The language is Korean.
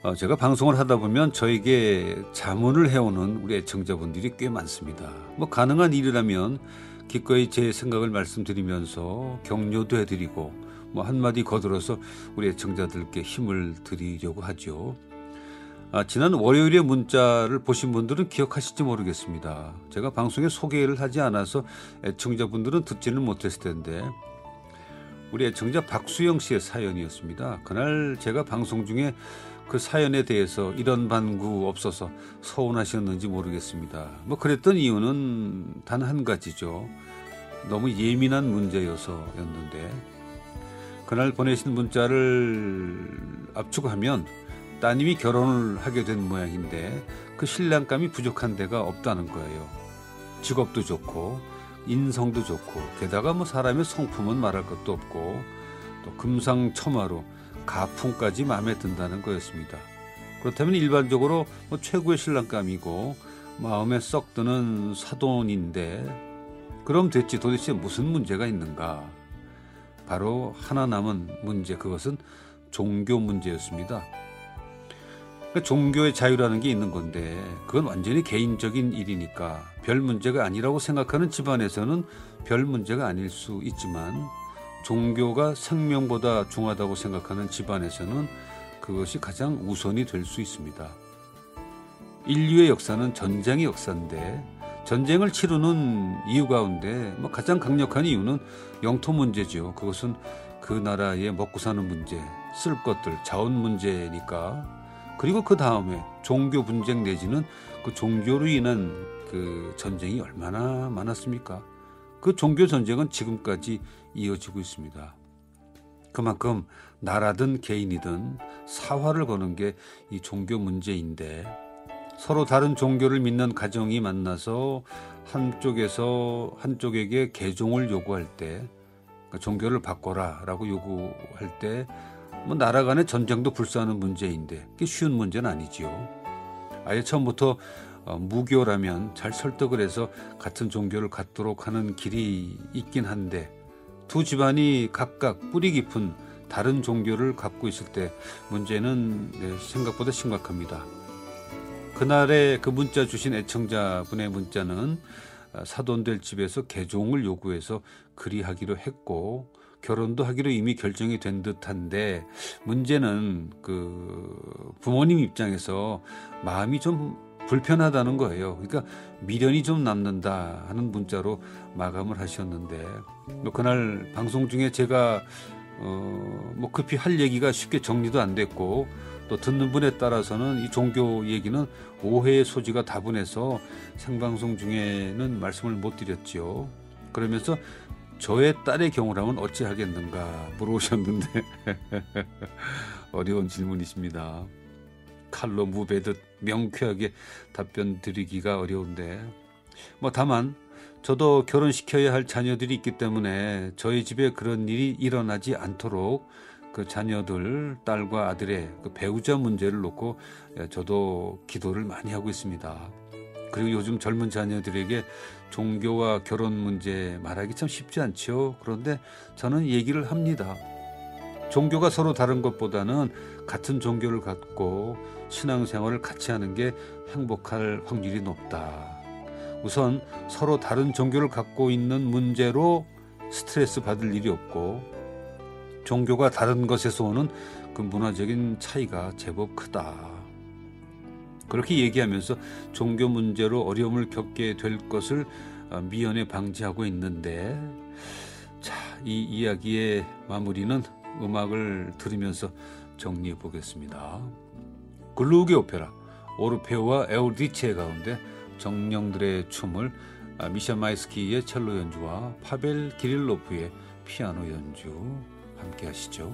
어, 제가 방송을 하다 보면 저에게 자문을 해오는 우리 애청자분들이 꽤 많습니다. 뭐 가능한 일이라면 기꺼이 제 생각을 말씀드리면서 격려도 해드리고 뭐 한마디 거들어서 우리 애청자들께 힘을 드리려고 하죠. 아, 지난 월요일에 문자를 보신 분들은 기억하실지 모르겠습니다. 제가 방송에 소개를 하지 않아서 애청자분들은 듣지는 못했을 텐데 우리 애청자 박수영 씨의 사연이었습니다. 그날 제가 방송 중에 그 사연에 대해서 이런 반구 없어서 서운하셨는지 모르겠습니다. 뭐 그랬던 이유는 단 한 가지죠. 너무 예민한 문제여서였는데 그날 보내신 문자를 압축하면 따님이 결혼을 하게 된 모양인데 그 신랑감이 부족한 데가 없다는 거예요. 직업도 좋고 인성도 좋고 게다가 뭐 사람의 성품은 말할 것도 없고 또 금상첨화로 가풍까지 마음에 든다는 거였습니다. 그렇다면 일반적으로 뭐 최고의 신랑감이고 마음에 썩 드는 사돈인데 그럼 됐지 도대체 무슨 문제가 있는가? 바로 하나 남은 문제 그것은 종교 문제였습니다. 그러니까 종교의 자유라는 게 있는 건데 그건 완전히 개인적인 일이니까 별 문제가 아니라고 생각하는 집안에서는 별 문제가 아닐 수 있지만 종교가 생명보다 중하다고 생각하는 집안에서는 그것이 가장 우선이 될 수 있습니다. 인류의 역사는 전쟁의 역사인데 전쟁을 치르는 이유 가운데 뭐 가장 강력한 이유는 영토 문제죠. 그것은 그 나라의 먹고 사는 문제, 쓸 것들, 자원 문제니까. 그리고 그 다음에 종교 분쟁 내지는 그 종교로 인한 그 전쟁이 얼마나 많았습니까? 그 종교 전쟁은 지금까지 이어지고 있습니다. 그만큼 나라든 개인이든 사활을 거는 게 이 종교 문제인데 서로 다른 종교를 믿는 가정이 만나서 한쪽에서 한쪽에게 개종을 요구할 때 그러니까 종교를 바꿔라라고 요구할 때 뭐 나라 간의 전쟁도 불사하는 문제인데 그게 쉬운 문제는 아니지요. 아예 처음부터 어, 무교라면 잘 설득을 해서 같은 종교를 갖도록 하는 길이 있긴 한데 두 집안이 각각 뿌리 깊은 다른 종교를 갖고 있을 때 문제는 네, 생각보다 심각합니다. 그날에 그 문자 주신 애청자분의 문자는 아, 사돈될 집에서 개종을 요구해서 그리하기로 했고 결혼도 하기로 이미 결정이 된 듯한데 문제는 그 부모님 입장에서 마음이 좀 불편하다는 거예요. 그러니까 미련이 좀 남는다 하는 문자로 마감을 하셨는데 뭐 그날 방송 중에 제가 어 뭐 급히 할 얘기가 쉽게 정리도 안 됐고 또 듣는 분에 따라서는 이 종교 얘기는 오해의 소지가 다분해서 생방송 중에는 말씀을 못 드렸지요. 그러면서 저의 딸의 경우라면 어찌하겠는가 물어오셨는데 어려운 질문이십니다. 칼로 무배듯 명쾌하게 답변 드리기가 어려운데 뭐 다만 저도 결혼시켜야 할 자녀들이 있기 때문에 저희 집에 그런 일이 일어나지 않도록 그 자녀들 딸과 아들의 그 배우자 문제를 놓고 저도 기도를 많이 하고 있습니다. 그리고 요즘 젊은 자녀들에게 종교와 결혼 문제 말하기 참 쉽지 않죠. 그런데 저는 얘기를 합니다. 종교가 서로 다른 것보다는 같은 종교를 갖고 신앙생활을 같이 하는 게 행복할 확률이 높다. 우선 서로 다른 종교를 갖고 있는 문제로 스트레스 받을 일이 없고 종교가 다른 것에서 오는 그 문화적인 차이가 제법 크다. 그렇게 얘기하면서 종교 문제로 어려움을 겪게 될 것을 어, 미연에 방지하고 있는데 자, 이 이야기의 마무리는 음악을 들으면서 정리해 보겠습니다. 글루기 오페라 오르페오와 에우디체 가운데 정령들의 춤을 아, 미샤 마이스키의 첼로 연주와 파벨 기릴로프의 피아노 연주 함께 하시죠.